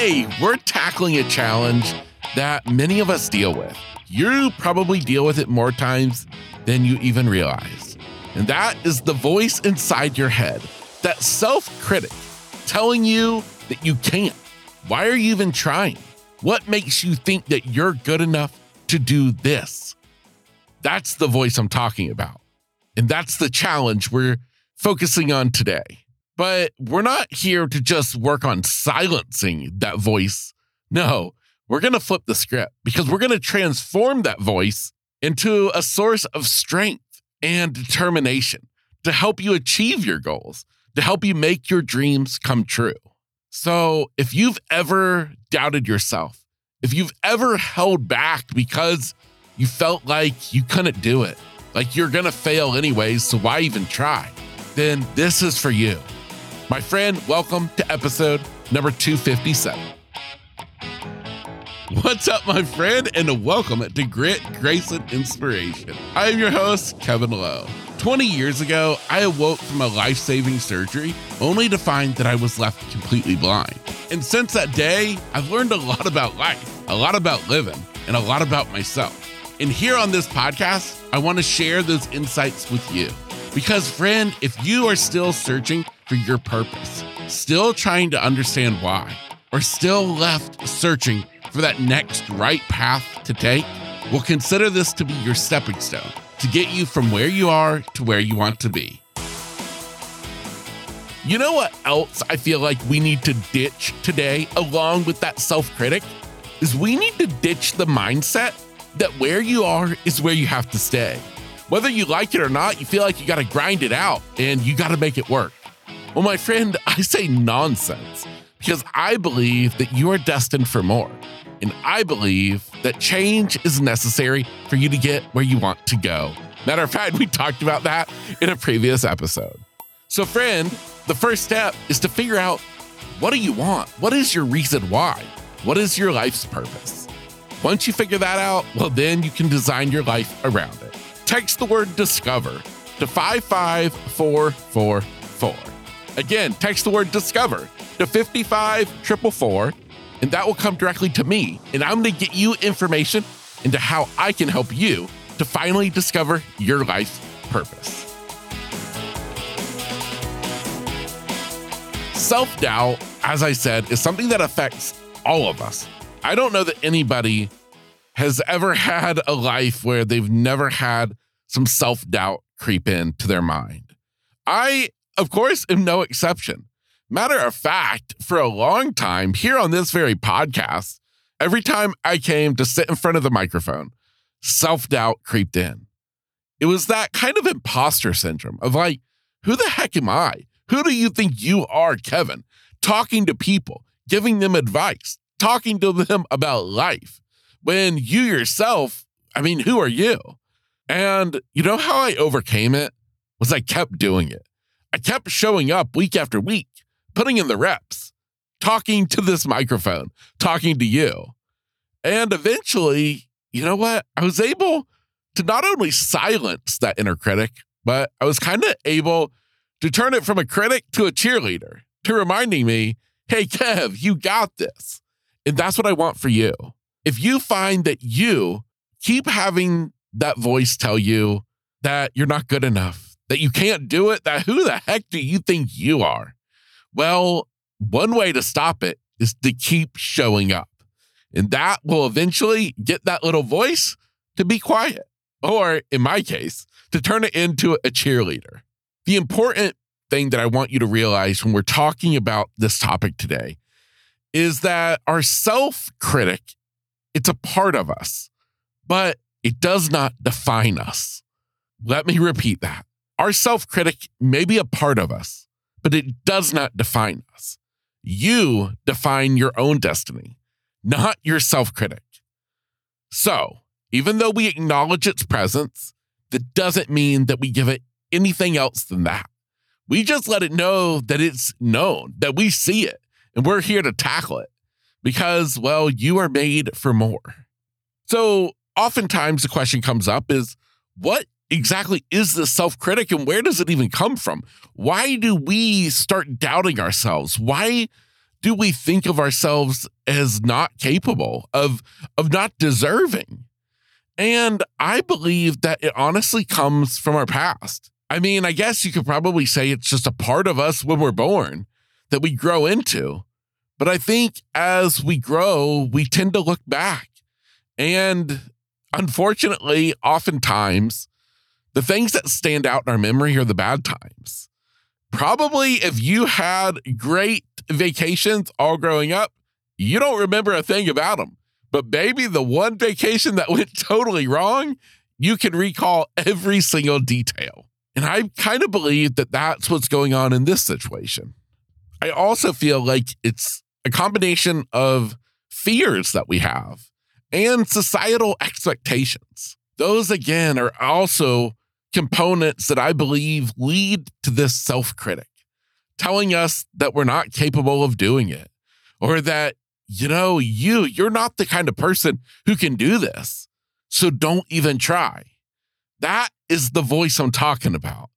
Today, we're tackling a challenge that many of us deal with. You probably deal with it more times than you even realize. And that is the voice inside your head, that self critic telling you that you can't. Why are you even trying? What makes you think that you're good enough to do this? That's the voice I'm talking about. And that's the challenge we're focusing on today. But we're not here to just work on silencing that voice. No, we're going to flip the script because we're going to transform that voice into a source of strength and determination to help you achieve your goals, to help you make your dreams come true. So, if you've ever doubted yourself, if you've ever held back because you felt like you couldn't do it, like you're gonna fail anyways, so why even try? Then this is for you. My friend, welcome to episode number 257. What's up, my friend, and welcome to Grit, Grace, and Inspiration. I am your host, Kevin Lowe. 20 years ago, I awoke from a life saving surgery only to find that I was left completely blind. And since that day, I've learned a lot about life, a lot about living, and a lot about myself. And here on this podcast, I want to share those insights with you. Because, friend, if you are still searching for your purpose, still trying to understand why, or still left searching for that next right path to take, well, consider this to be your stepping stone to get you from where you are to where you want to be. You know what else I feel like we need to ditch today, along with that self critic? Is we need to ditch the mindset that where you are is where you have to stay. Whether you like it or not, you feel like you got to grind it out and you got to make it work. Well, my friend, I say nonsense because I believe that you are destined for more. And I believe that change is necessary for you to get where you want to go. Matter of fact, we talked about that in a previous episode. So, friend, the first step is to figure out what do you want? What is your reason why? What is your life's purpose? Once you figure that out, well, then you can design your life around it. Text the word discover to 55444. Again, text the word discover to 55444 and that will come directly to me. And I'm going to get you information into how I can help you to finally discover your life purpose. Self doubt, as I said, is something that affects all of us. I don't know that anybody has ever had a life where they've never had some self doubt creep into their mind. I, of course, am no exception. Matter of fact, for a long time here on this very podcast, every time I came to sit in front of the microphone, self doubt creeped in. It was that kind of imposter syndrome of like, who the heck am I? Who do you think you are, Kevin? Talking to people, giving them advice, talking to them about life. When you yourself, I mean, who are you? And you know how I overcame it? Was I kept doing it. I kept showing up week after week putting in the reps, talking to this microphone, talking to you. And eventually, you know what? I was able to not only silence that inner critic, but I was kind of able to turn it from a critic to a cheerleader, to reminding me, hey, Kev, you got this. And that's what I want for you. If you find that you keep having that voice tell you that you're not good enough, that you can't do it, that who the heck do you think you are? Well, one way to stop it is to keep showing up. And that will eventually get that little voice to be quiet, or in my case, to turn it into a cheerleader. The important thing that I want you to realize when we're talking about this topic today is that our self critic, it's a part of us, but it does not define us. Let me repeat that. Our self critic may be a part of us, but it does not define us. You define your own destiny, not your self critic. So, even though we acknowledge its presence, that doesn't mean that we give it anything else than that. We just let it know that it's known, that we see it, and we're here to tackle it because, well, you are made for more. So, oftentimes the question comes up is what exactly is the self critic and where does it even come from? Why do we start doubting ourselves? Why do we think of ourselves as not capable of of not deserving? And I believe that it honestly comes from our past. I mean, I guess you could probably say it's just a part of us when we're born that we grow into. But I think as we grow, we tend to look back. And unfortunately, oftentimes, the things that stand out in our memory are the bad times. Probably if you had great vacations all growing up, you don't remember a thing about them. But baby, the one vacation that went totally wrong, you can recall every single detail. And I kind of believe that that's what's going on in this situation. I also feel like it's a combination of fears that we have and societal expectations. Those, again, are also components that I believe lead to this self critic, telling us that we're not capable of doing it or that, you know, you, you're not the kind of person who can do this. So don't even try. That is the voice I'm talking about.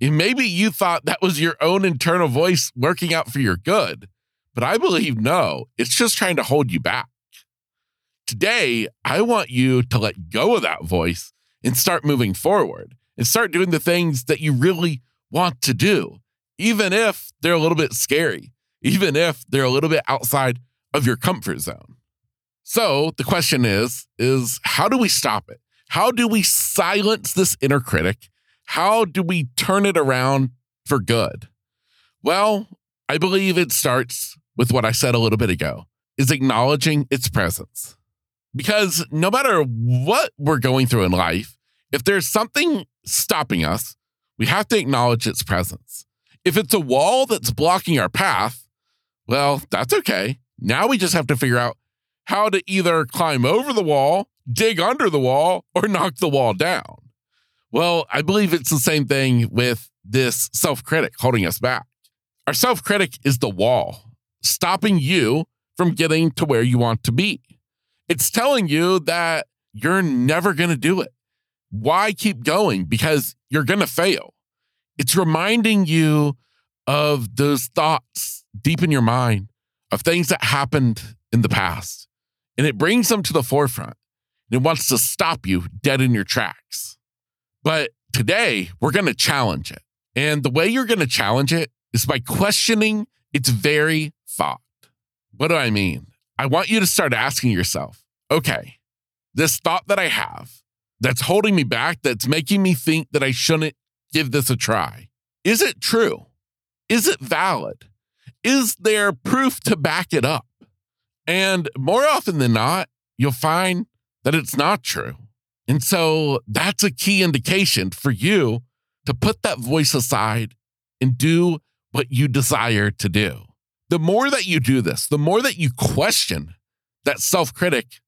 And maybe you thought that was your own internal voice working out for your good, but I believe no, it's just trying to hold you back. Today, I want you to let go of that voice and start moving forward and start doing the things that you really want to do, even if they're a little bit scary, even if they're a little bit outside of your comfort zone. So the question is, is how do we stop it? How do we silence this inner critic? How do we turn it around for good? Well, I believe it starts with what I said a little bit ago, is acknowledging its presence. Because no matter what we're going through in life, if there's something stopping us, we have to acknowledge its presence. If it's a wall that's blocking our path, well, that's okay. Now we just have to figure out how to either climb over the wall, dig under the wall, or knock the wall down. Well, I believe it's the same thing with this self critic holding us back. Our self critic is the wall, stopping you from getting to where you want to be. It's telling you that you're never going to do it why keep going? Because you're going to fail. It's reminding you of those thoughts deep in your mind of things that happened in the past. And it brings them to the forefront. And it wants to stop you dead in your tracks. But today, we're going to challenge it. And the way you're going to challenge it is by questioning its very thought. What do I mean? I want you to start asking yourself okay, this thought that I have, that's holding me back, that's making me think that I shouldn't give this a try? Is it true? Is it valid? Is there proof to back it up? And more often than not, you'll find that it's not true. And so that's a key indication for you to put that voice aside and do what you desire to do. The more that you do this, the more that you question that self critic,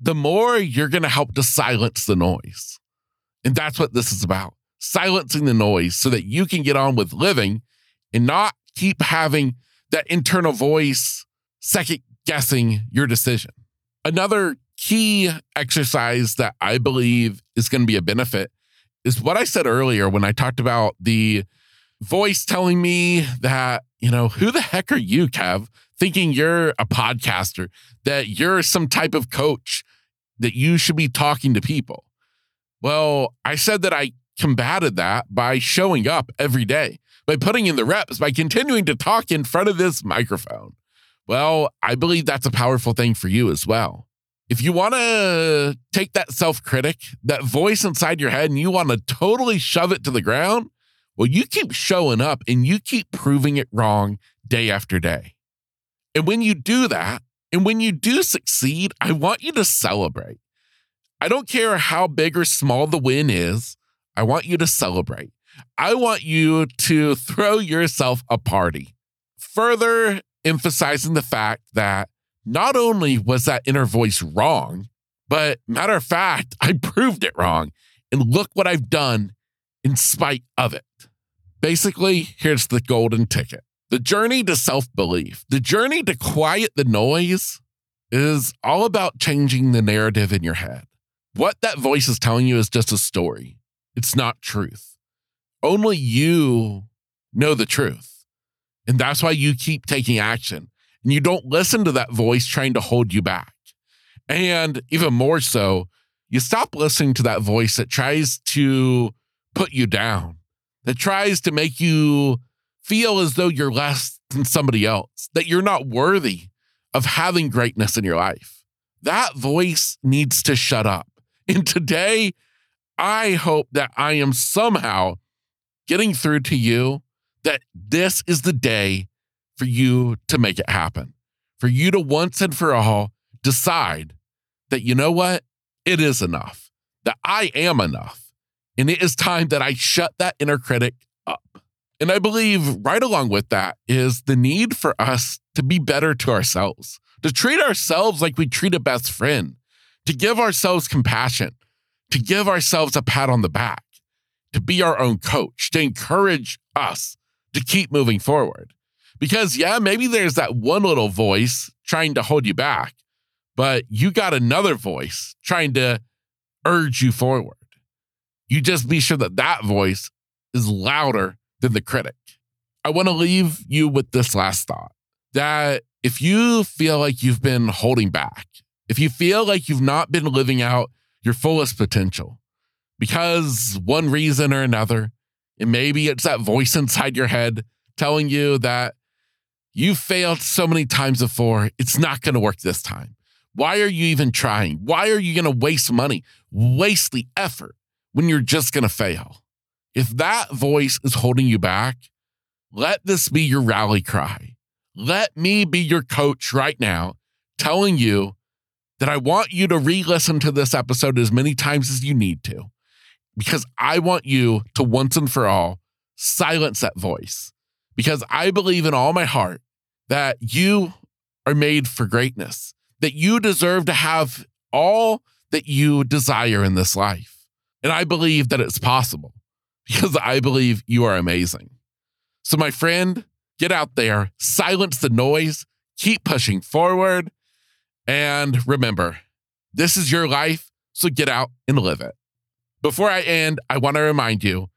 the more you're going to help to silence the noise. And that's what this is about silencing the noise so that you can get on with living and not keep having that internal voice second guessing your decision. Another key exercise that I believe is going to be a benefit is what I said earlier when I talked about the voice telling me that, you know, who the heck are you, Kev, thinking you're a podcaster, that you're some type of coach, that you should be talking to people. Well, I said that I combated that by showing up every day, by putting in the reps, by continuing to talk in front of this microphone. Well, I believe that's a powerful thing for you as well. If you want to take that self critic, that voice inside your head, and you want to totally shove it to the ground, well, you keep showing up and you keep proving it wrong day after day. And when you do that, and when you do succeed, I want you to celebrate. I don't care how big or small the win is, I want you to celebrate. I want you to throw yourself a party, further emphasizing the fact that not only was that inner voice wrong, but matter of fact, I proved it wrong. And look what I've done in spite of it. Basically, here's the golden ticket. The journey to self belief, the journey to quiet the noise is all about changing the narrative in your head. What that voice is telling you is just a story, it's not truth. Only you know the truth. And that's why you keep taking action. and you don't listen to that voice trying to hold you back. And even more so, you stop listening to that voice that tries to put you down, that tries to make you feel as though you're less than somebody else, that you're not worthy of having greatness in your life. That voice needs to shut up. And today, I hope that I am somehow getting through to you that this is the day for you to make it happen, for you to once and for all decide that, you know what? It is enough, that I am enough. And it is time that I shut that inner critic up. And I believe right along with that is the need for us to be better to ourselves, to treat ourselves like we treat a best friend, to give ourselves compassion, to give ourselves a pat on the back, to be our own coach, to encourage us to keep moving forward. Because, yeah, maybe there's that one little voice trying to hold you back, but you got another voice trying to urge you forward. You just be sure that that voice is louder than the critic. I want to leave you with this last thought that if you feel like you've been holding back, if you feel like you've not been living out your fullest potential because one reason or another, and maybe it's that voice inside your head telling you that you failed so many times before, it's not going to work this time. Why are you even trying? Why are you going to waste money, waste the effort when you're just going to fail? If that voice is holding you back, let this be your rally cry. Let me be your coach right now, telling you that I want you to re listen to this episode as many times as you need to, because I want you to once and for all silence that voice. Because I believe in all my heart that you are made for greatness that you deserve to have all that you desire in this life. And I believe that it's possible because I believe you are amazing. So, my friend, get out there, silence the noise, keep pushing forward. And remember, this is your life, so get out and live it. Before I end, I want to remind you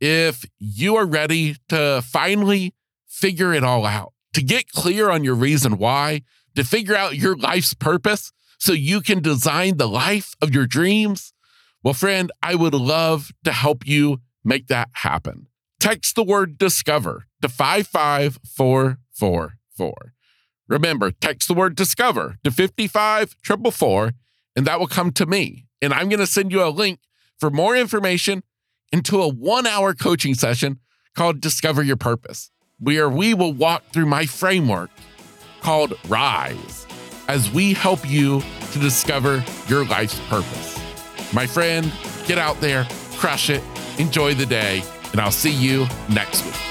if you are ready to finally figure it all out, to get clear on your reason why, to figure out your life's purpose so you can design the life of your dreams? Well, friend, I would love to help you make that happen. Text the word discover to 55444. Remember, text the word discover to 55444, and that will come to me. And I'm going to send you a link for more information into a one hour coaching session called Discover Your Purpose, where we will walk through my framework called Rise as we help you to discover your life's purpose. My friend, get out there, crush it, enjoy the day, and I'll see you next week.